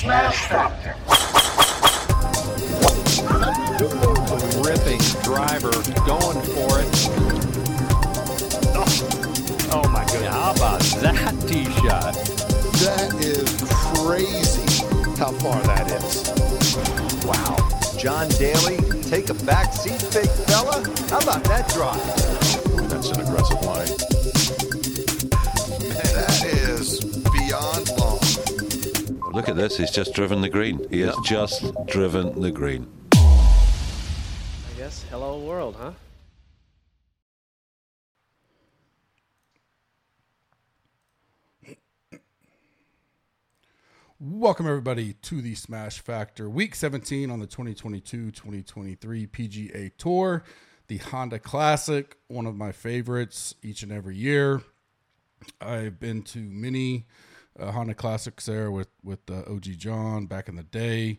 Smash Factor. ripping driver, going for it. Oh, oh my goodness. How about that tee shot? That is crazy how far that is. Wow. John Daly, take a back seat, big fella. How about that drive? That's an aggressive line. Oh, look at this. He's just driven the green. He has just driven the green. I guess hello world, huh? Welcome, everybody, to the Smash Factor Week 17 on the 2022 2023 PGA Tour, the Honda Classic, one of my favorites each and every year. I've been to many uh, Honda Classics there with, with uh, OG John back in the day.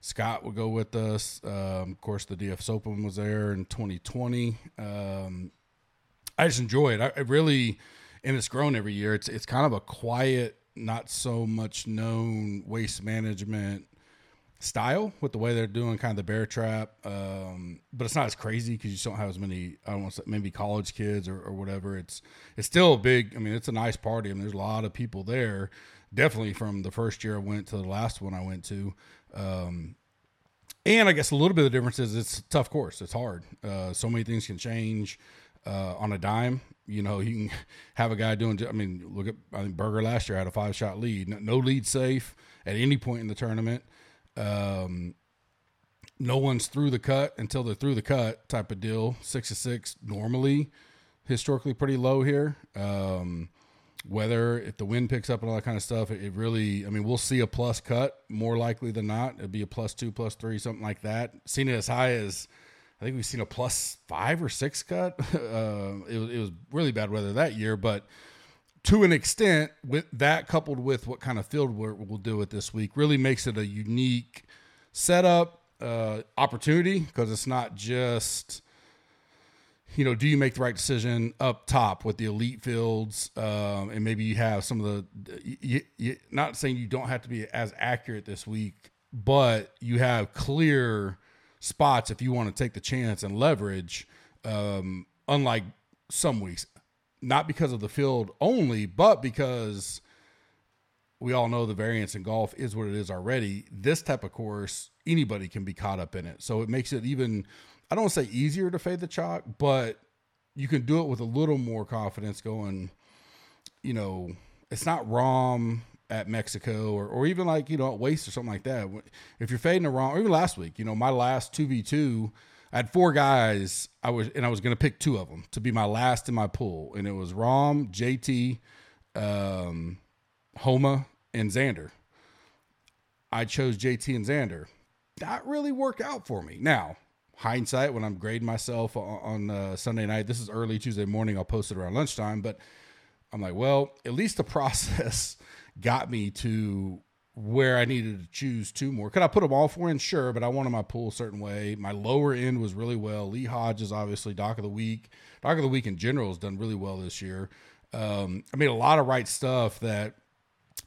Scott would go with us. Um, of course, the DF Open was there in 2020. Um, I just enjoy it. I, I really, and it's grown every year. It's it's kind of a quiet, not so much known waste management style with the way they're doing kind of the bear trap. Um, but it's not as crazy because you don't have as many. I don't want to say maybe college kids or, or whatever. It's it's still a big. I mean, it's a nice party. I mean, there's a lot of people there. Definitely from the first year I went to the last one I went to. Um, and I guess a little bit of the difference is it's a tough course. It's hard. Uh, so many things can change uh, on a dime. You know, you can have a guy doing. I mean, look at I think Berger last year had a five shot lead. No, no lead safe at any point in the tournament. Um, no one's through the cut until they're through the cut type of deal. Six to six normally, historically pretty low here. Um, weather, if the wind picks up and all that kind of stuff, it, it really, I mean, we'll see a plus cut more likely than not. It'd be a plus two, plus three, something like that. Seen it as high as, I think we've seen a plus five or six cut. Uh, it, it was really bad weather that year, but to an extent, with that coupled with what kind of field we're, we'll do it this week, really makes it a unique setup, uh, opportunity because it's not just you know, do you make the right decision up top with the elite fields? Um, and maybe you have some of the, you, you, not saying you don't have to be as accurate this week, but you have clear spots if you want to take the chance and leverage, um, unlike some weeks, not because of the field only, but because we all know the variance in golf is what it is already. This type of course, anybody can be caught up in it. So it makes it even I don't say easier to fade the chalk, but you can do it with a little more confidence going, you know, it's not Rahm at Mexico or, or even like, you know, at Waste or something like that. If you're fading a Rahm, or even last week, you know, my last 2v2, I had four guys, I was and I was going to pick two of them to be my last in my pool. And it was Rahm, JT, um, Homa, and Xander. I chose JT and Xander. That really worked out for me. Now, hindsight when I'm grading myself on, on uh, Sunday night. This is early Tuesday morning. I'll post it around lunchtime, but I'm like, well, at least the process got me to where I needed to choose two more. Could I put them all four in? Sure, but I wanted my pool a certain way. My lower end was really well. Lee Hodge is obviously Doc of the Week. Doc of the Week in general has done really well this year. Um, I made a lot of right stuff that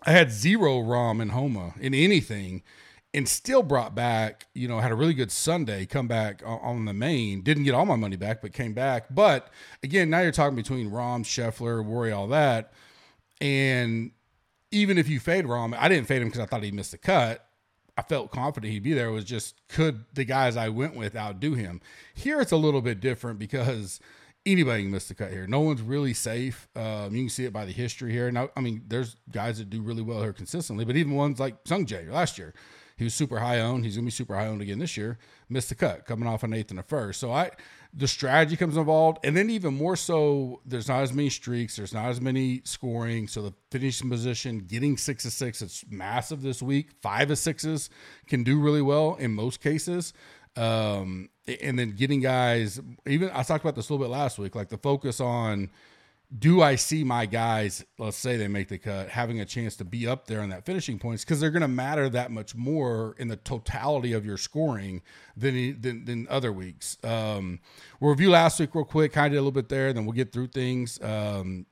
I had zero Rahm in Homa in anything and still brought back, you know, had a really good Sunday, come back on the main, didn't get all my money back, but came back. But again, now you're talking between Rahm, Scheffler, Rory, all that. And even if you fade Rahm, I didn't fade him because I thought he missed the cut. I felt confident he'd be there. It was just could the guys I went with outdo him? Here it's a little bit different because anybody can miss the cut here. No one's really safe. Um, you can see it by the history here. Now, I mean, there's guys that do really well here consistently, but even ones like Sung Jae last year, he was super high owned. He's gonna be super high owned again this year. Missed the cut, coming off an eighth and a first. So I, the strategy comes involved, and then even more so, there's not as many streaks. There's not as many scoring. So the finishing position, getting six to six, it's massive this week. Five of sixes can do really well in most cases. Um, and then getting guys, even I talked about this a little bit last week, like the focus on do I see my guys, let's say they make the cut, having a chance to be up there in that finishing points because they're going to matter that much more in the totality of your scoring than than, than other weeks. Um, we'll review last week real quick, kind of a little bit there, then we'll get through things. Um,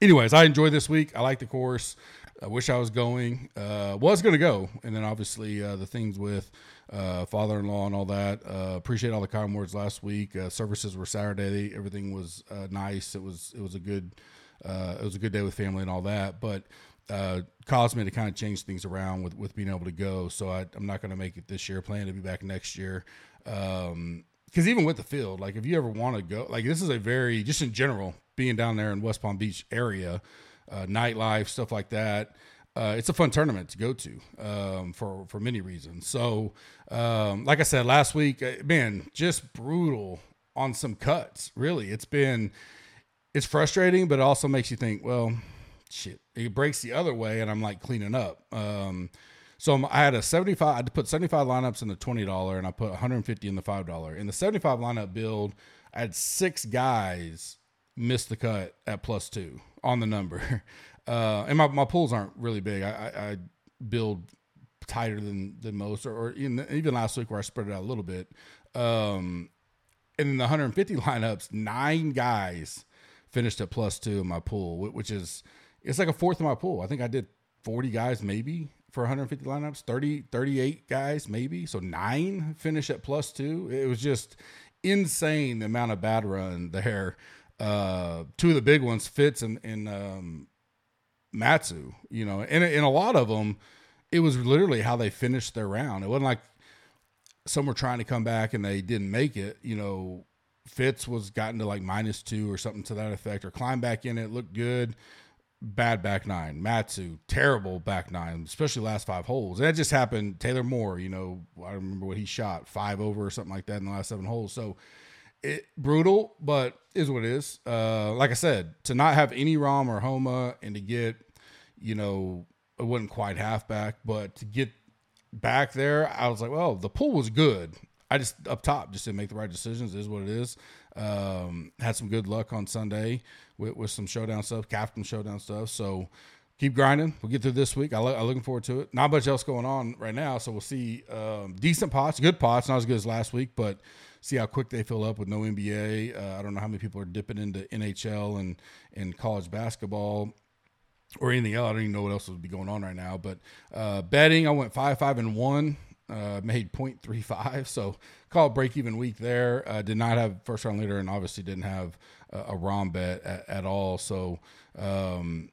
anyways, I enjoy this week. I like the course. I wish I was going. Uh, was going to go, and then obviously uh, the things with uh, father-in-law and all that. Uh, appreciate all the kind words last week. Uh, services were Saturday. Everything was uh, nice. It was it was a good uh, it was a good day with family and all that. But uh, caused me to kind of change things around with with being able to go. So I, I'm not going to make it this year. Plan to be back next year. Um, because even with the field, like if you ever want to go, like this is a very just in general being down there in West Palm Beach area, uh, nightlife stuff like that. Uh, it's a fun tournament to go to um, for for many reasons. So, um, like I said last week, uh, man, just brutal on some cuts. Really, it's been it's frustrating, but it also makes you think. Well, shit, it breaks the other way, and I'm like cleaning up. Um, so I had a 75. I put 75 lineups in the twenty dollar, and I put 150 in the five dollar. In the 75 lineup build, I had six guys miss the cut at plus two on the number. Uh, and my, my pools aren't really big. I, I, I build tighter than than most, or, or in, even last week where I spread it out a little bit. Um, and in the 150 lineups, nine guys finished at plus two in my pool, which is it's like a fourth of my pool. I think I did 40 guys maybe for 150 lineups, 30, 38 guys maybe. So nine finished at plus two. It was just insane the amount of bad run there. Uh, two of the big ones, Fitz and, and um, Matsu, you know, and in a lot of them, it was literally how they finished their round. It wasn't like some were trying to come back and they didn't make it. You know, Fitz was gotten to like minus two or something to that effect, or climb back in it, looked good. Bad back nine. Matsu, terrible back nine, especially last five holes. And that just happened. Taylor Moore, you know, I remember what he shot, five over or something like that in the last seven holes. So it brutal, but is what it is. Uh, like I said, to not have any Rahm or Homa and to get, you know, it wasn't quite halfback, but to get back there, I was like, well, the pool was good. I just up top just didn't make the right decisions. Is what it is. Um, had some good luck on Sunday with, with some showdown stuff, captain showdown stuff. So keep grinding. We'll get through this week. I I'm looking forward to it. Not much else going on right now, so we'll see um, decent pots, good pots, not as good as last week, but see how quick they fill up with no NBA. Uh, I don't know how many people are dipping into NHL and and college basketball or anything else. I don't even know what else would be going on right now. But uh, betting, I went five, five, and one. Uh, made 0.35, so call break even week there. Uh, did not have first round leader, and obviously didn't have a, Rahm bet at, at all. So, um,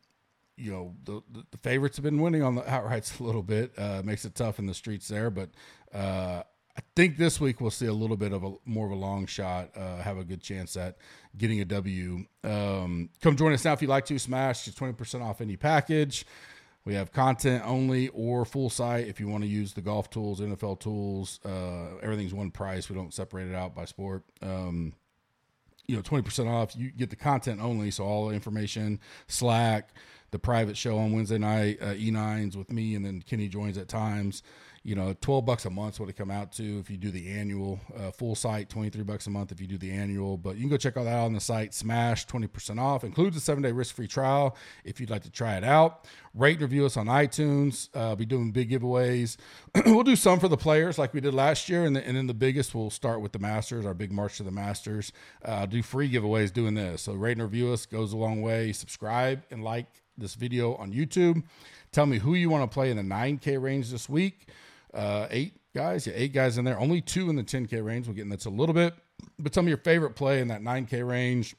you know, the, the, the favorites have been winning on the outrights a little bit. Uh, makes it tough in the streets there, but uh, I think this week we'll see a little bit of a more of a long shot. Uh, have a good chance at getting a W. Um, come join us now if you'd like to. Smash is twenty percent off any package. We have content only or full site if you want to use the golf tools, NFL tools. Uh, everything's one price. We don't separate it out by sport. Um, you know, 20% off. You get the content only. So all the information, Slack, the private show on Wednesday night, uh, E9s with me, and then Kenny joins at times. You know, 12 bucks a month is what it come out to if you do the annual uh, full site, 23 bucks a month if you do the annual. But you can go check all that out on the site. Smash 20% off, includes a seven day risk free trial if you'd like to try it out. Rate and review us on iTunes. Uh, be doing big giveaways. we'll do some for the players like we did last year, and, the, and then the biggest we'll start with the Masters, our big March to the Masters. Uh, do free giveaways doing this. So rate and review us goes a long way. Subscribe and like this video on YouTube. Tell me who you want to play in the 9K range this week. Uh, eight guys, yeah, eight guys in there. Only two in the 10K range. We'll get into that a little bit. But tell me your favorite play in that 9K range.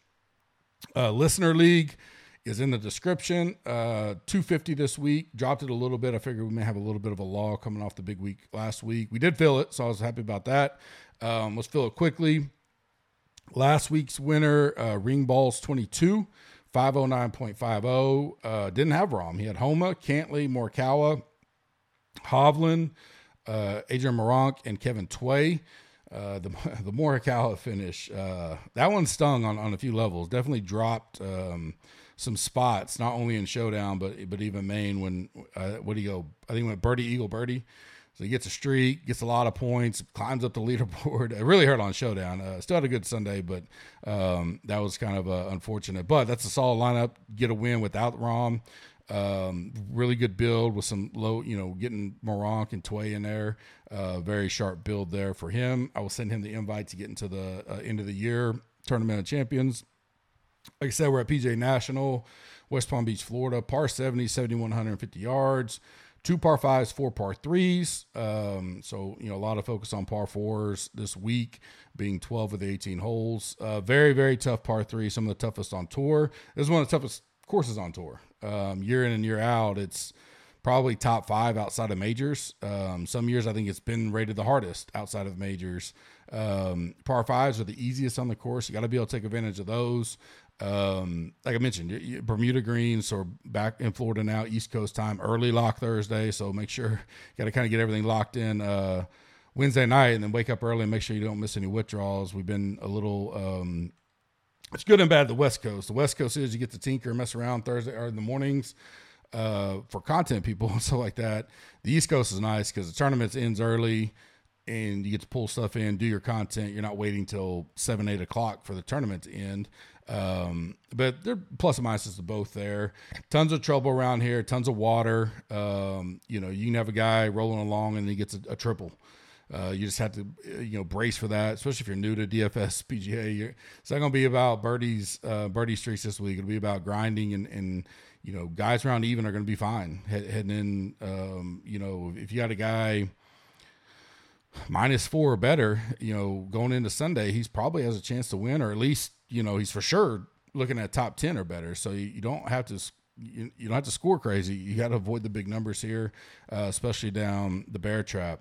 Uh, listener league is in the description. Uh, 250 this week. Dropped it a little bit. I figured we may have a little bit of a law coming off the big week last week. We did fill it, so I was happy about that. Um, let's fill it quickly. Last week's winner, uh, Ring Balls 22, 509.50. Uh, didn't have Rahm. He had Homa, Cantlay, Morikawa, Hovland, uh, Adrian Moronk, and Kevin Tway. Uh, the the Morikawa finish uh, that one stung on, on a few levels. Definitely dropped um, some spots, not only in showdown but but even main. When uh, what do you go? I think went birdie eagle birdie. So he gets a streak, gets a lot of points, climbs up the leaderboard. It really hurt on showdown. Uh, still had a good Sunday, but um, that was kind of uh, unfortunate. But that's a solid lineup. Get a win without Rahm. Um, really good build with some low, you know, getting Meronk and Tway in there. Uh, very sharp build there for him. I will send him the invite to get into the uh, end of the year tournament of champions. Like I said, we're at PGA National, West Palm Beach, Florida, par 70, 7,150 yards, two par fives, four par threes. Um, so, you know, a lot of focus on par fours this week, being 12 of the 18 holes. Uh, very, very tough par three, some of the toughest on tour. This is one of the toughest courses on tour. Um, year in and year out, it's probably top five outside of majors. Um, some years I think it's been rated the hardest outside of majors. Um, par fives are the easiest on the course. You got to be able to take advantage of those. Um, like I mentioned, Bermuda greens, so back in Florida now, East Coast time, early lock Thursday. So make sure you got to kind of get everything locked in uh, Wednesday night, and then wake up early and make sure you don't miss any withdrawals. We've been a little. Um, it's good and bad. The West Coast. The West Coast is you get to tinker, and mess around Thursday or in the mornings uh, for content people and stuff like that. The East Coast is nice because the tournaments ends early and you get to pull stuff in, do your content. You're not waiting till seven, eight o'clock for the tournament to end. Um, but there are plus and minuses to both there. Tons of trouble around here, tons of water. Um, you know, you can have a guy rolling along and he gets a, a triple. Uh, you just have to, uh, you know, brace for that, especially if you're new to DFS PGA. It's not going to be about birdies, uh, birdie streaks this week. It'll be about grinding and, and you know, guys around even are going to be fine Head, heading in. Um, you know, if you got a guy minus four or better, you know, going into Sunday, he's probably has a chance to win, or at least, you know, he's for sure looking at top 10 or better. So you, you don't have to, you, you don't have to score crazy. You got to avoid the big numbers here, uh, especially down the bear trap.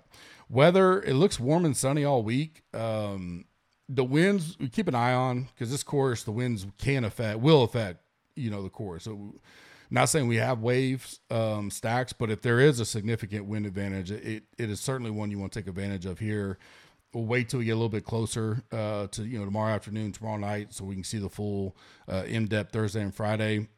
Weather, it looks warm and sunny all week. Um, the winds, we keep an eye on because this course, the winds can affect, will affect, you know, the course. So not saying we have waves um, stacks, but if there is a significant wind advantage, it, it is certainly one you want to take advantage of here. We'll wait till we get a little bit closer uh, to you know tomorrow afternoon, tomorrow night, so we can see the full uh, in depth Thursday and Friday.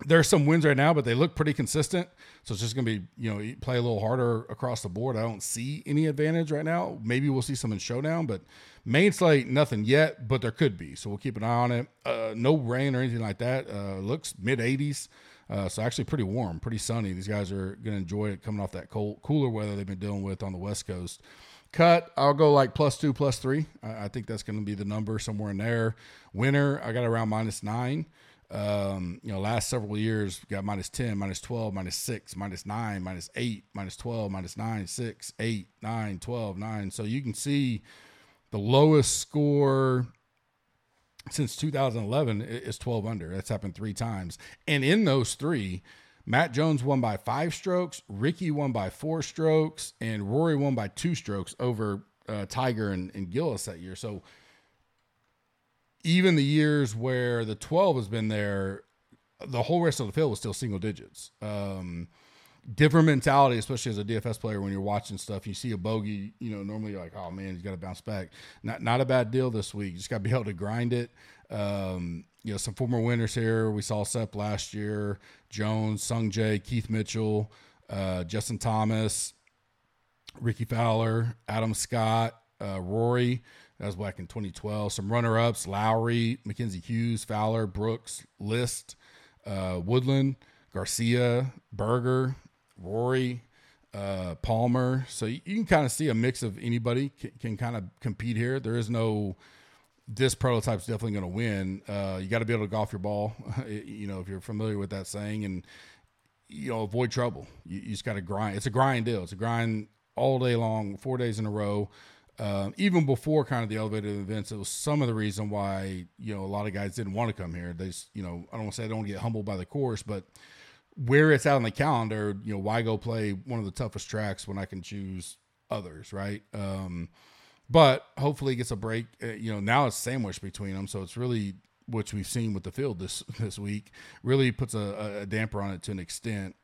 There's some wins right now, but they look pretty consistent. So it's just going to be, you know, play a little harder across the board. I don't see any advantage right now. Maybe we'll see some in showdown, but main slate, nothing yet, but there could be. So we'll keep an eye on it. Uh, no rain or anything like that. Uh, looks mid 80s. Uh, so actually pretty warm, pretty sunny. These guys are going to enjoy it coming off that cold, cooler weather they've been dealing with on the West Coast. Cut, I'll go like plus two, plus three. I, I think that's going to be the number somewhere in there. Winner, I got around minus nine. Um, you know, last several years got minus 10, minus 12, minus 6, minus 9, minus 8, minus 12, minus 9, 6, 8, 9, 12, 9. So you can see the lowest score since 2011 is 12 under. That's happened three times. And in those three, Matt Jones won by five strokes, Rickie won by four strokes, and Rory won by two strokes over uh, Tiger and, and Gillis that year. So even the years where the 12 has been there, the whole rest of the field was still single digits. Um, different mentality, especially as a DFS player when you're watching stuff. You see a bogey, you know, normally you're like, oh man, he's got to bounce back. Not not a bad deal this week. You just got to be able to grind it. Um, you know, some former winners here. We saw Sepp last year, Jones, Sung Jae, Keith Mitchell, uh, Justin Thomas, Rickie Fowler, Adam Scott, uh, Rory. That was back in 2012. Some runner ups Lowry, Mackenzie Hughes, Fowler, Brooks, List, uh, Woodland, Garcia, Berger, Rory, uh, Palmer. So you, you can kind of see a mix of anybody can, can kind of compete here. There is no this prototype's definitely going to win. Uh, you got to be able to golf your ball, you know, if you're familiar with that saying, and you know, avoid trouble. You, you just got to grind. It's a grind deal. It's a grind all day long, four days in a row. Um, even before kind of the elevated events, it was some of the reason why you know a lot of guys didn't want to come here. They, you know, I don't want to say they don't get humbled by the course, but where it's out on the calendar, you know, why go play one of the toughest tracks when I can choose others, right? Um, but hopefully it gets a break. Uh, you know, now it's sandwiched between them, so it's really which we've seen with the field this this week really puts a, a damper on it to an extent.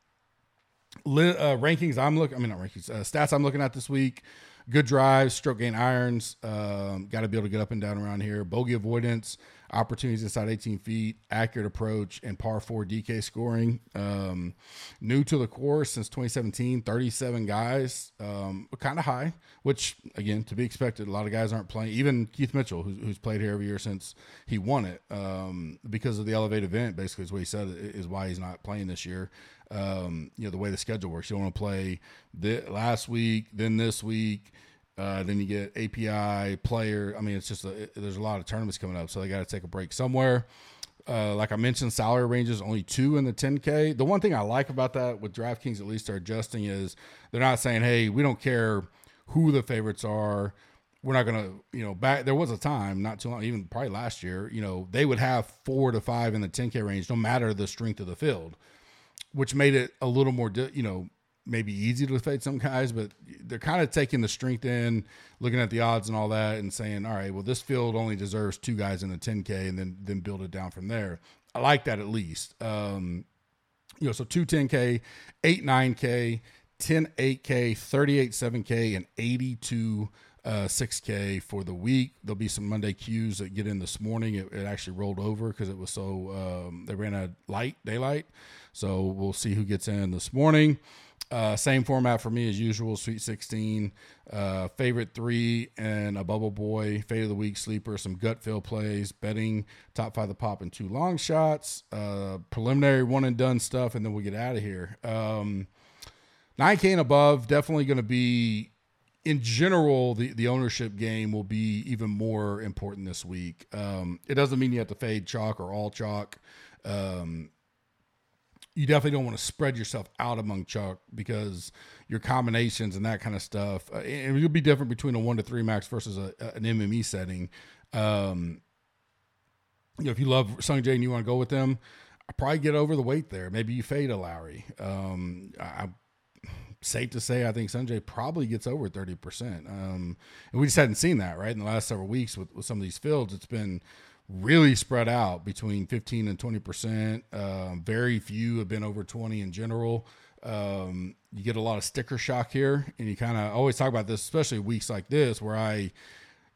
Uh, rankings I'm looking, I mean not rankings, uh, stats I'm looking at this week. Good drives, stroke gain irons. Um, Got to be able to get up and down around here. Bogey avoidance, opportunities inside 18 feet, accurate approach, and par four DK scoring. Um, new to the course since 2017, 37 guys, um, kind of high, which again to be expected. A lot of guys aren't playing. Even Keith Mitchell, who's, who's played here every year since he won it, um, because of the elevate event. Basically, is what he said is why he's not playing this year. Um, you know the way the schedule works. You want to play the last week, then this week. Uh, then you get API player. I mean, it's just a, it- there's a lot of tournaments coming up, so they got to take a break somewhere. Uh, like I mentioned, salary ranges only two in the 10K. The one thing I like about that with DraftKings, at least they're adjusting, is they're not saying, hey, we don't care who the favorites are. We're not to, you know, back there was a time not too long, even probably last year, you know, they would have four to five in the 10K range, no matter the strength of the field, which made it a little more, you know, maybe easy to fade some guys, but they're kind of taking the strength in, looking at the odds and all that, and saying, all right, well, this field only deserves two guys in the 10K, and then then build it down from there. I like that at least. Um, you know, so two 10K, eight 9K, 10 8K, 38 7K, and 82 uh, 6K for the week. There'll be some Monday cues that get in this morning. It, it actually rolled over because it was so um, they ran a light daylight. So we'll see who gets in this morning. Uh, same format for me as usual. Sweet 16, uh, favorite three, and a bubble boy. Fade of the week sleeper. Some gut fill plays. Betting top five the pop and two long shots. Uh, preliminary one and done stuff, and then we'll get out of here. Um, 9K and above definitely going to be in general, the, the ownership game will be even more important this week. Um, it doesn't mean you have to fade chalk or all chalk. Um, you definitely don't want to spread yourself out among chalk because your combinations and that kind of stuff, uh, and it'll be different between a one to three max versus a, an MME setting. Um, you know, if you love Sungjae and you want to go with them, I probably get over the weight there. Maybe you fade a Lowry. Um, I, safe to say, I think Sungjae probably gets over 30%. Um, and we just hadn't seen that, right? In the last several weeks with, with some of these fields, it's been really spread out between 15 and 20%. Um, very few have been over 20 in general. Um, you get a lot of sticker shock here, and you kind of always talk about this, especially weeks like this, where I,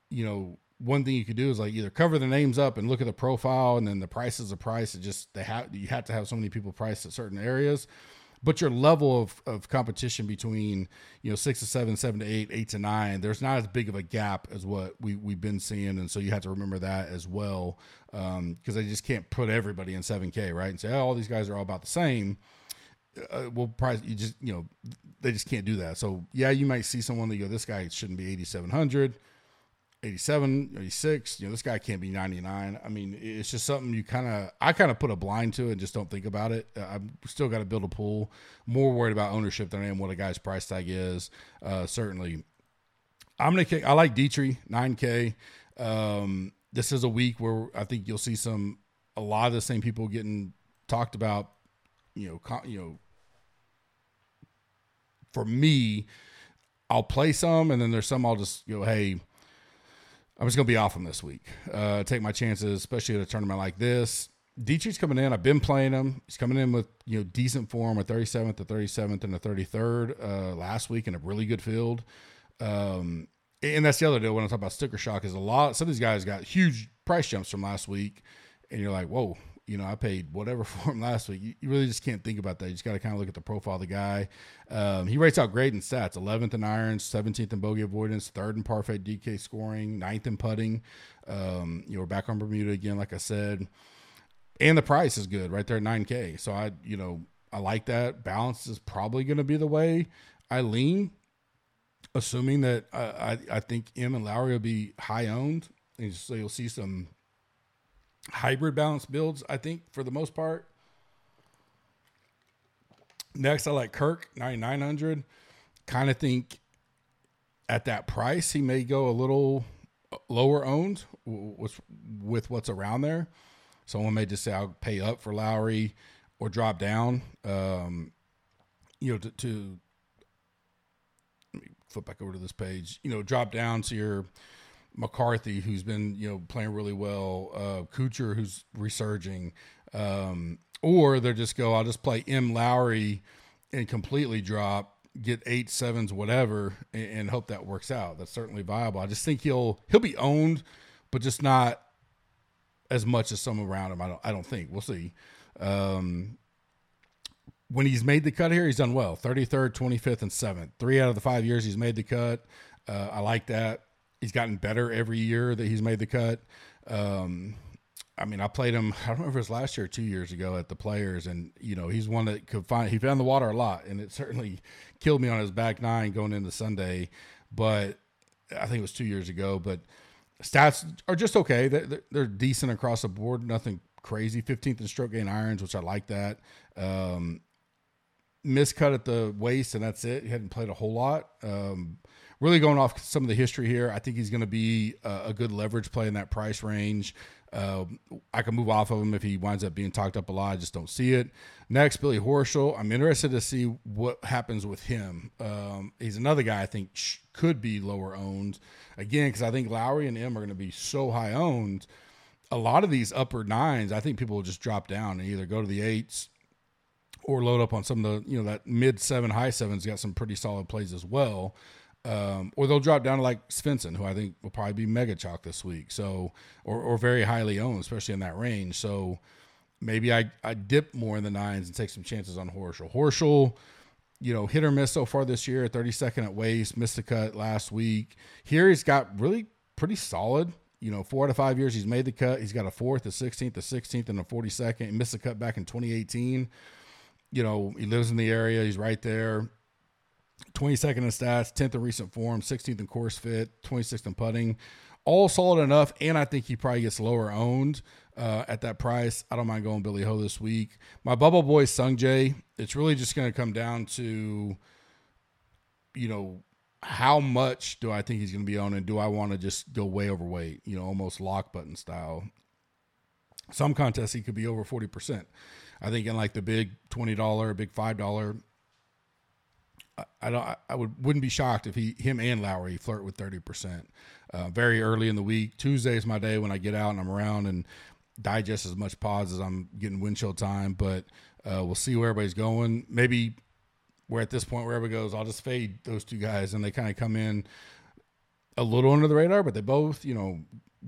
you know, one thing you could do is like either cover the names up and look at the profile, and then the price is a price. It just they have you have to have so many people priced at certain areas, but your level of, of competition between you know six to seven, seven to eight, eight to nine, there's not as big of a gap as what we we've been seeing, and so you have to remember that as well, because um, just can't put everybody in seven K right and say oh, all these guys are all about the same. Uh, well, probably you just you know they just can't do that. So yeah, you might see someone that you go, this guy shouldn't be eighty seven hundred. 87, 86, you know, this guy can't be 99. I mean, it's just something you kind of, I kind of put a blind to it and just don't think about it. Uh, I've still got to build a pool. More worried about ownership than I am what a guy's price tag is. Uh, certainly. I'm going to, I like Detry, 9K. Um, this is a week where I think you'll see some, a lot of the same people getting talked about, you know, you know, for me, I'll play some and then there's some I'll just go, hey, I'm just going to be off him this week. Uh, take my chances, especially at a tournament like this. Detry's coming in. I've been playing him. He's coming in with you know decent form, a 37th, a 37th, and a 33rd uh, last week in a really good field. Um, and that's the other deal when I talk about sticker shock is a lot. Some of these guys got huge price jumps from last week, and you're like, whoa, you know, I paid whatever for him last week. You, you really just can't think about that. You just got to kind of look at the profile of the guy. Um, he rates out great in stats 11th in irons, 17th in bogey avoidance, third in par fade DK scoring, ninth in putting. Um, you know, we're back on Bermuda again, like I said. And the price is good right there at 9K. So I, you know, I like that. Balance is probably going to be the way I lean, assuming that uh, I, I think Im and Lowry will be high owned. And so you'll see some hybrid balance builds, I think, for the most part. Next, I like Kirk, 9900. Kind of think at that price, he may go a little lower owned with, what's around there. Someone may just say, I'll pay up for Lowry or drop down. Um, you know, to, to let me flip back over to this page, you know, drop down to your McCarthy, who's been you know playing really well, uh, Kuchar, who's resurging, um, or they just go, I'll just play Im Lowry and completely drop, get eight sevens, whatever, and, and, hope that works out. That's certainly viable. I just think he'll he'll be owned, but just not as much as some around him. I don't I don't think we'll see. Um, when he's made the cut here, he's done well. 33rd, 25th, and 7th. Three out of the five years he's made the cut. Uh, I like that he's gotten better every year that he's made the cut. Um, I mean, I played him. I don't remember if it was last year or two years ago at the Players, and you know he's one that could find. He found the water a lot, and it certainly killed me on his back nine going into Sunday. But I think it was two years ago. But stats are just okay. They're, they're decent across the board. Nothing crazy. 15th in stroke gain irons, which I like that. Um, miscut at the Waste, and that's it. He hadn't played a whole lot. Um, really going off some of the history here, I think he's going to be a, a, good leverage play in that price range. Uh, I can move off of him if he winds up being talked up a lot. I just don't see it. Next, Billy Horschel. I'm interested to see what happens with him. Um, he's another guy I think sh- could be lower owned again because I think Lowry and Im are going to be so high owned. A lot of these upper nines, I think people will just drop down and either go to the eights or load up on some of the you know that mid seven, high sevens got some pretty solid plays as well. Um, or they'll drop down to like Svensson, who I think will probably be mega chalk this week. So, or, or very highly owned, especially in that range. So, maybe I, I dip more in the nines and take some chances on Horschel. Horschel, you know, hit or miss so far this year, 32nd at Waste, missed the cut last week. Here he's got really pretty solid. You know, four out of five years he's made the cut. He's got a fourth, a 16th, a 16th, and a 42nd. He missed the cut back in 2018 you know, he lives in the area. He's right there. 22nd in stats, 10th in recent form, 16th in course fit, 26th in putting. All solid enough, and I think he probably gets lower owned uh, at that price. I don't mind going Billy Ho this week. My bubble boy Sung Sungjae, it's really just going to come down to, you know, how much do I think he's going to be on, and do I want to just go way overweight? You know, almost lock button style. Some contests he could be over forty percent. I think in like the big twenty dollar, big five dollar. I don't. I would wouldn't be shocked if he, him and Lowry flirt with thirty percent. Uh, very early in the week. Tuesday is my day when I get out and I'm around and digest as much pods as I'm getting windshield time. But uh, we'll see where everybody's going. Maybe we're at this point where everybody goes, I'll just fade those two guys, and they kind of come in a little under the radar, but they both, you know,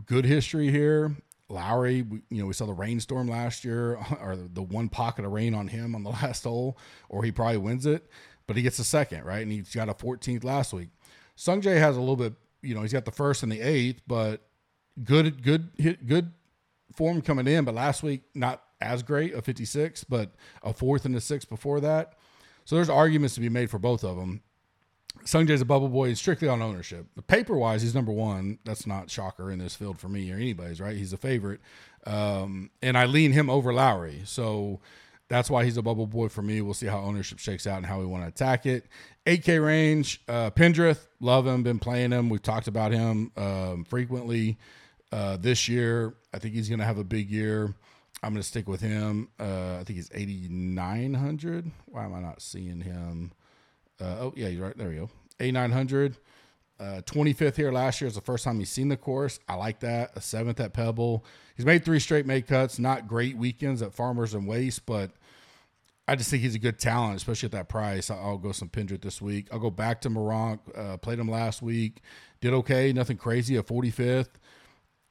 good history here. Lowry, you know, we saw the rainstorm last year, or the one pocket of rain on him on the last hole, or he probably wins it, but he gets a second, right? And he's got a 14th last week. Sungjae has a little bit, you know, he's got the first and the eighth, but good, good, good form coming in. But last week, not as great, a 56, but a fourth and a sixth before that. So there's arguments to be made for both of them. Sung Sungjae's a bubble boy. He's strictly on ownership. Paper wise, he's number one. That's not shocker in this field for me or anybody's, right? He's a favorite. Um, and I lean him over Lowry. So that's why he's a bubble boy for me. We'll see how ownership shakes out and how we want to attack it. 8K range, uh, Pendrith, love him, been playing him. We've talked about him um, frequently uh, this year. I think he's going to have a big year. I'm going to stick with him. Uh, I think he's 8,900. Why am I not seeing him? Uh, oh, yeah, you're right. There we go. A900. Uh, 25th here last year is the first time he's seen the course. I like that. A seventh at Pebble. He's made three straight made cuts. Not great weekends at Farmers and Waste, but I just think he's a good talent, especially at that price. I'll go some Pendrith this week. I'll go back to Meronk. Uh, played him last week. Did okay. Nothing crazy. A 45th.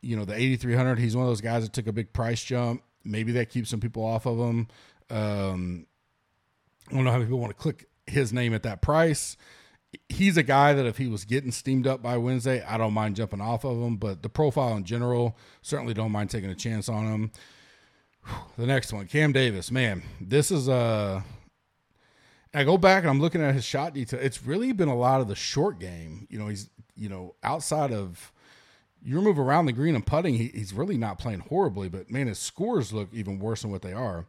You know, the 8,300. He's one of those guys that took a big price jump. Maybe that keeps some people off of him. Um, I don't know how many people want to click his name at that price. He's a guy that if he was getting steamed up by Wednesday, I don't mind jumping off of him. But the profile in general, certainly don't mind taking a chance on him. The next one, Cam Davis. Man, this is a. Uh, I go back and I'm looking at his shot detail. It's really been a lot of the short game. You know, he's you know outside of you move around the green and putting, he, he's really not playing horribly. But man, his scores look even worse than what they are.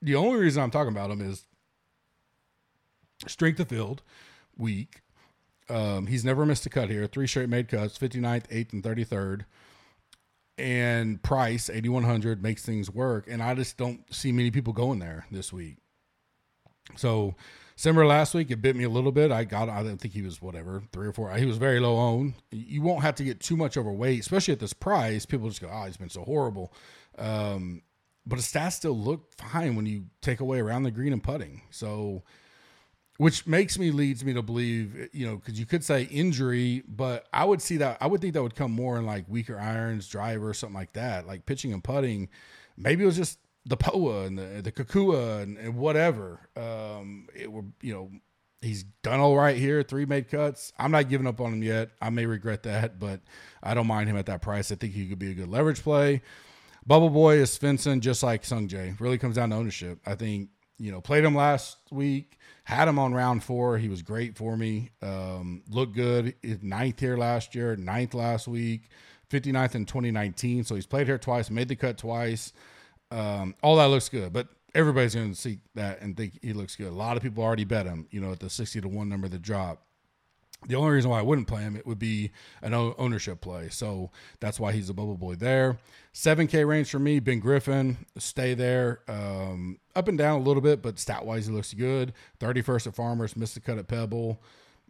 The only reason I'm talking about him is Strength of field, weak. Um, he's never missed a cut here. Three straight made cuts, 59th, 8th, and 33rd. And price, 8,100, makes things work. And I just don't see many people going there this week. So, similar last week, it bit me a little bit. I got, I didn't think he was whatever, three or four. He was very low owned. You won't have to get too much overweight, especially at this price. People just go, oh, he's been so horrible. Um, but his stats still look fine when you take away around the green and putting. So, which makes me leads me to believe you know because you could say injury but i would see that i would think that would come more in like weaker irons driver something like that like pitching and putting. Maybe it was just the poa and the the kikuyu and, and whatever. Um it were you know he's done all right here three made cuts. I'm not giving up on him yet. I may regret that but i don't mind him at that price. I think he could be a good leverage play. Bubble boy is Svensson just like Sungjae really comes down to ownership. I think you know played him last week had him on round four. He was great for me. Um, looked good. Ninth here last year, ninth last week, 59th in 2019. So he's played here twice, made the cut twice. Um, all that looks good, but everybody's going to see that and think he looks good. A lot of people already bet him, you know, at the 60 to 1 number that drop. The only reason why I wouldn't play him, it would be an ownership play. So that's why he's a bubble boy there. 7K range for me, Ben Griffin, stay there. Um, up and down a little bit, but stat wise, he looks good. 31st at Farmers, missed the cut at Pebble.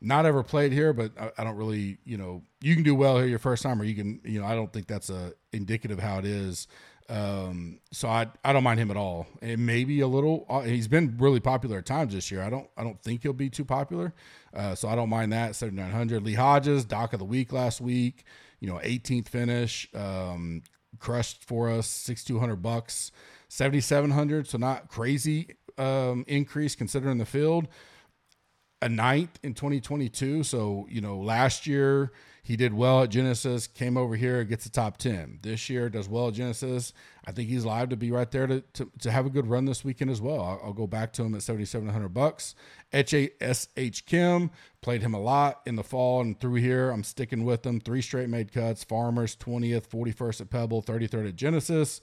Not ever played here, but I, I don't really, you know, you can do well here your first time, or you can, you know, I don't think that's a indicative how it is. Um, so I I don't mind him at all. And maybe a little. Uh, he's been really popular at times this year. I don't I don't think he'll be too popular. Uh, so I don't mind that. Seventy nine hundred. Lee Hodges, Doc of the week last week. You know, 18th finish. Um, crushed for us six two hundred bucks. 7700 so not crazy um, increase considering the field a ninth in 2022 so you know last year he did well at Genesis, came over here, gets the top 10. This year, does well at Genesis. I think he's live to be right there to, to, to have a good run this weekend as well. I'll, I'll go back to him at 7,700 bucks. SH Kim played him a lot in the fall and through here. I'm sticking with him. Three straight made cuts. Farmers, 20th, 41st at Pebble, 33rd at Genesis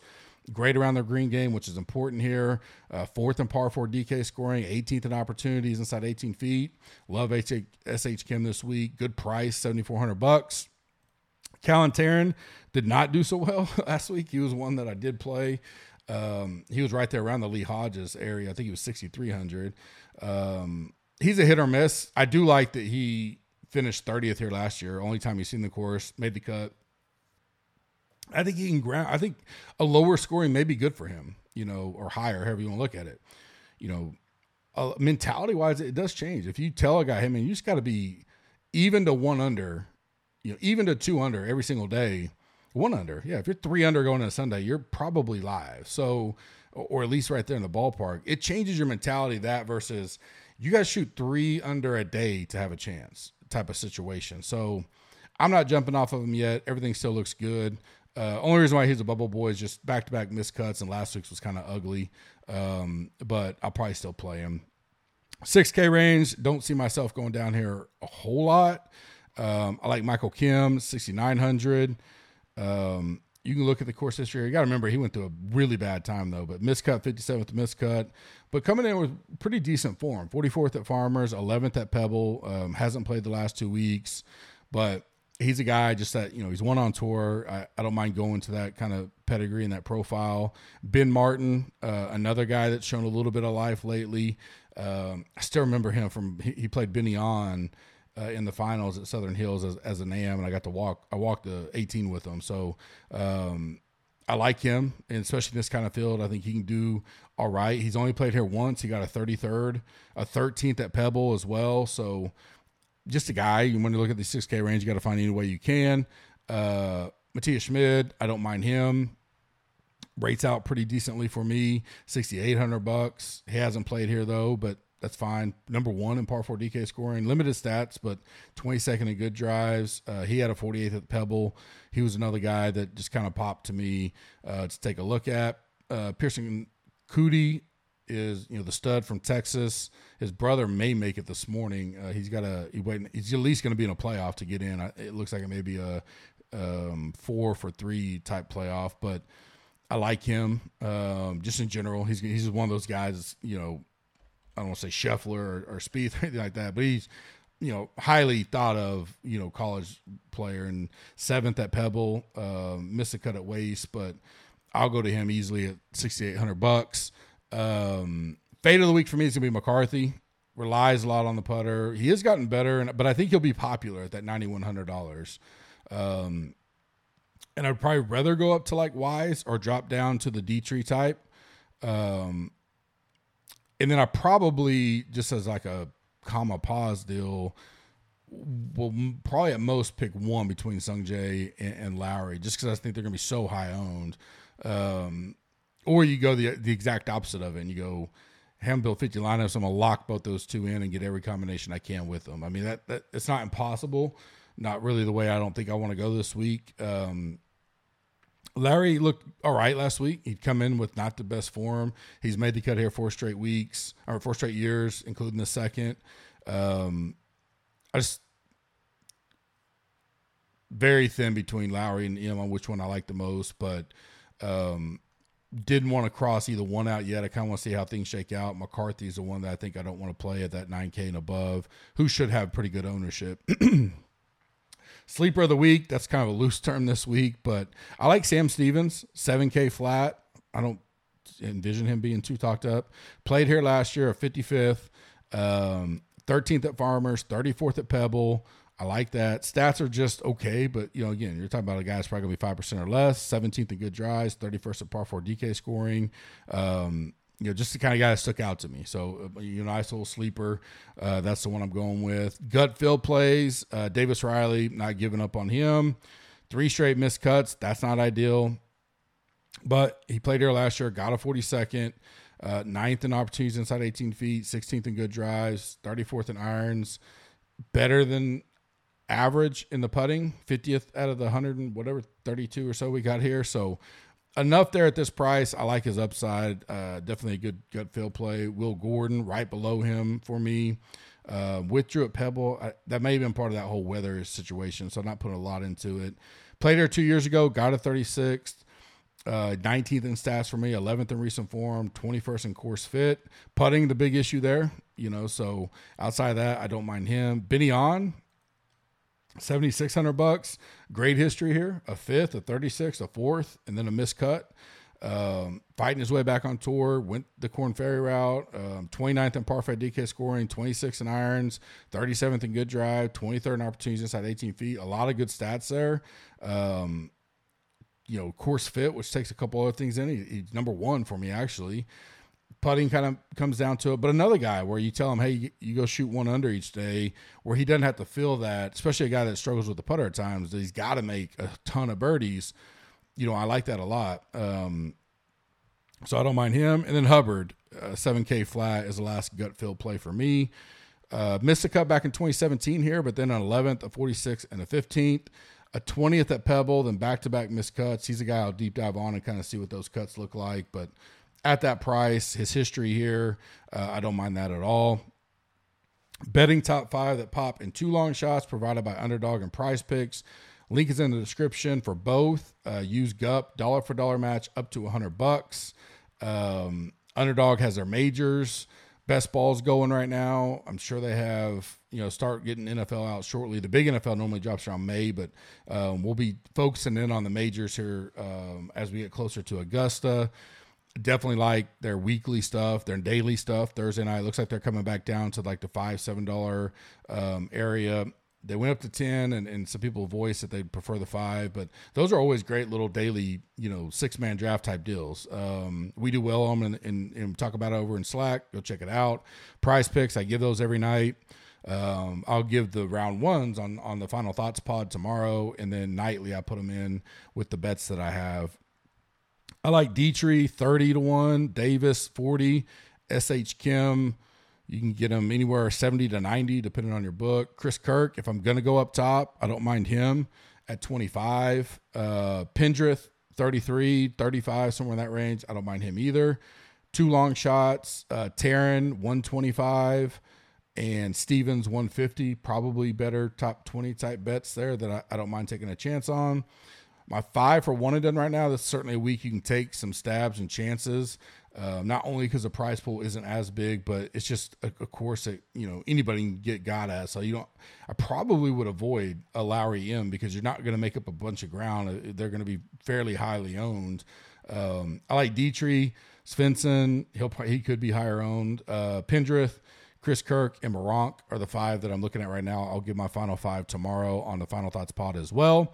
great around their green game, which is important here. Uh, fourth and par four DK scoring, 18th in opportunities inside 18 feet. Love SH Kim this week. Good price, 7,400 bucks. Callum Tarren did not do so well last week. He was one that I did play. Um, he was right there around the Lee Hodges area. I think he was 6,300. Um, he's a hit or miss. I do like that he finished 30th here last year. Only time he's seen the course, made the cut. I think he can ground. I think a lower scoring may be good for him, you know, or higher, however you want to look at it. You know, uh, mentality wise, it does change. If you tell a guy, hey man, you just got to be even to one under, you know, even to two under every single day. One under, yeah. If you're three under going on a Sunday, you're probably live. So, or at least right there in the ballpark. It changes your mentality that versus you guys shoot three under a day to have a chance type of situation. So, I'm not jumping off of him yet. Everything still looks good. Uh, only reason why he's a bubble boy is just back to back miscuts, and last week's was kind of ugly. Um, but I'll probably still play him. 6K range, don't see myself going down here a whole lot. Um, I like Michael Kim, 6,900. Um, you can look at the course history. You got to remember he went through a really bad time though, but miscut 57th miscut, but coming in with pretty decent form. 44th at Farmers, 11th at Pebble. Um, hasn't played the last two weeks, but he's a guy just that you know he's one on tour. I, I don't mind going to that kind of pedigree and that profile. Ben Martin, uh, another guy that's shown a little bit of life lately. Um, I still remember him from he, he played Ben An uh, in the finals at Southern Hills as, as an AM, and I got to walk. I walked the 18 with him, so um, I like him, and especially in this kind of field, I think he can do all right. He's only played here once. He got a 33rd, a 13th at Pebble as well, so just a guy. You want to look at the 6K range, you got to find any way you can. Uh, Matthias Schmid, I don't mind him. Rates out pretty decently for me, 6,800 bucks. He hasn't played here though, but that's fine. Number one in par four DK scoring, limited stats, but 22nd in good drives. Uh, he had a 48th at Pebble. He was another guy that just kind of popped to me uh, to take a look at. Uh, Pierceson Coody is you know the stud from Texas. His brother may make it this morning. Uh, he's got a he wait, he's at least going to be in a playoff to get in. It looks like it may be a um, four for three type playoff, but I like him um, just in general. He's he's one of those guys. You know, I don't want to say Scheffler or, or Spieth or anything like that, but he's you know highly thought of you know college player and seventh at Pebble, uh, missed a cut at Waste, but I'll go to him easily at sixty eight hundred bucks. Um, fate of the week for me is gonna be McCarthy. Relies a lot on the putter. He has gotten better, and but I think he'll be popular at that ninety one hundred dollars. Um, and I'd probably rather go up to like Wise or drop down to the Detry type. Um, and then I probably just as like a comma pause deal will probably at most pick one between Sungjae and, and Lowry, just because I think they're going to be so high owned. Um, or you go the the exact opposite of it, and you go ham build 50 lineups. I'm gonna lock both those two in and get every combination I can with them. I mean that that it's not impossible. Not really the way I don't think I want to go this week. Um, Lowry looked all right last week. He'd come in with not the best form. He's made the cut here four straight weeks or four straight years, including the second. Um, I just very thin between Lowry and Im on which one I like the most, but um, didn't want to cross either one out yet. I kind of want to see how things shake out. McCarthy's the one that I think I don't want to play at that 9K and above, who should have pretty good ownership. Sleeper of the week, that's kind of a loose term this week, but I like Sam Stevens, 7K flat. I don't envision him being too talked up. Played here last year, a 55th, um, 13th at Farmers, 34th at Pebble. I like that. Stats are just okay, but you know, again, you're talking about a guy that's probably gonna be five percent or less. 17th in good drives, 31st at par four DK scoring. Um, you know, just the kind of guy that stuck out to me. So, uh, you know, nice little sleeper. Uh, that's the one I'm going with. Gut field plays. Uh, Davis Riley, not giving up on him. Three straight missed cuts. That's not ideal. But he played here last year, got a 42nd, uh, ninth in opportunities inside 18 feet, 16th in good drives, 34th in irons. Better than average in the putting, 50th out of the 100 and whatever, 32 or so we got here. So enough there at this price. I like his upside. Uh, definitely a good gut field play. Will Gordon right below him for me. Uh, withdrew at Pebble. I, that may have been part of that whole weather situation, so I'm not putting a lot into it. Played there two years ago, got a 36th. Uh, 19th in stats for me, 11th in recent form, 21st in course fit. Putting the big issue there, you know. So outside of that, I don't mind him. Ben An, 7600 bucks. Great history here. A fifth, a 36, a fourth, and then a miscut. Um, fighting his way back on tour, went the Korn Ferry route, um, 29th in par five DK scoring, 26 in irons, 37th in good drive, 23rd in opportunities inside 18 feet. A lot of good stats there. Um, you know, course fit, which takes a couple other things in. He, he's number one for me, actually putting kind of comes down to it. But another guy where you tell him, hey, you, go shoot one under each day, where he doesn't have to feel that, especially a guy that struggles with the putter at times, he's got to make a ton of birdies. You know, I like that a lot. Um, so I don't mind him. And then Hubbard, uh, 7K flat is the last gut field play for me. Uh, missed a cut back in 2017 here, but then an 11th, a 46th, and a 15th. A 20th at Pebble, then back to back missed cuts. He's a guy I'll deep dive on and kind of see what those cuts look like. But at that price, his history here, uh, I don't mind that at all. Betting top five that pop in two long shots provided by Underdog and Prize Picks. Link is in the description for both. Uh, use GUP dollar for dollar match up to 100 bucks. Um, Underdog has their majors. Best balls going right now. I'm sure they have, you know, start getting NFL out shortly. The big NFL normally drops around May, but um, we'll be focusing in on the majors here um, as we get closer to Augusta definitely like their weekly stuff, their daily stuff. Thursday night looks like they're coming back down to like the five, seven dollar um, area. They went up to ten, and, and some people voice that they prefer the five, but those are always great little daily, you know, six man draft type deals. Um, we do well on them and, and, and, talk about it over in Slack. Go check it out. Prize picks, I give those every night. Um, I'll give the round ones on on the final thoughts pod tomorrow, and then nightly I put them in with the bets that I have I like Detry 30 to 1, Davis 40, SH Kim. You can get him anywhere 70 to 90, depending on your book. Chris Kirk, if I'm going to go up top, I don't mind him at 25. Uh, Pendrith 33, 35, somewhere in that range. I don't mind him either. Two long shots. Uh, Tarren 125 and Stevens 150. Probably better top 20 type bets there that I, I don't mind taking a chance on my five for one and done right now. That's certainly a week you can take some stabs and chances. Uh, not only because the prize pool isn't as big, but it's just a, a, course that you know anybody can get got at. So you don't. I probably would avoid a Lowry Im because you're not going to make up a bunch of ground. Uh, they're going to be fairly highly owned. Um, I like Detry, Svensson. He'll he could be higher owned. Uh, Pendrith. Chris Kirk and Meronk are the five that I'm looking at right now. I'll give my final five tomorrow on the Final Thoughts pod as well.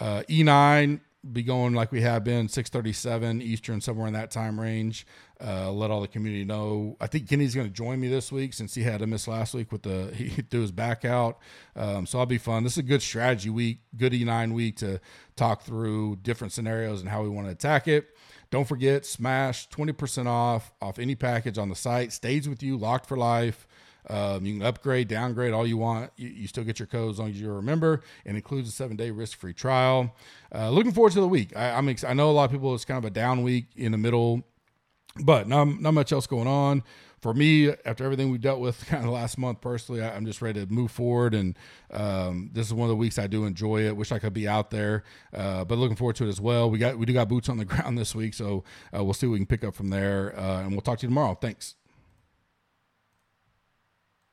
Uh, E9 be going like we have been 637 Eastern, somewhere in that time range. Uh, let all the community know. I think Kenny's going to join me this week since he had a miss last week with the he threw his back out. Um, so I'll be fun. This is a good strategy week, good E9 week to talk through different scenarios and how we want to attack it. Don't forget, Smash 20% off off any package on the site. Stays with you, locked for life. Um, you can upgrade, downgrade, all you want. You, you, still get your code as long as you remember, and includes a seven day risk free trial. Uh, looking forward to the week. I, am ex- I know a lot of people. It's kind of a down week in the middle but not, not much else going on for me after everything we've dealt with kind of last month personally I, am just ready to move forward and um, this is one of the weeks i do enjoy it wish i could be out there uh, but looking forward to it as well we got we do got boots on the ground this week so uh, we'll see what we can pick up from there uh, and we'll talk to you tomorrow thanks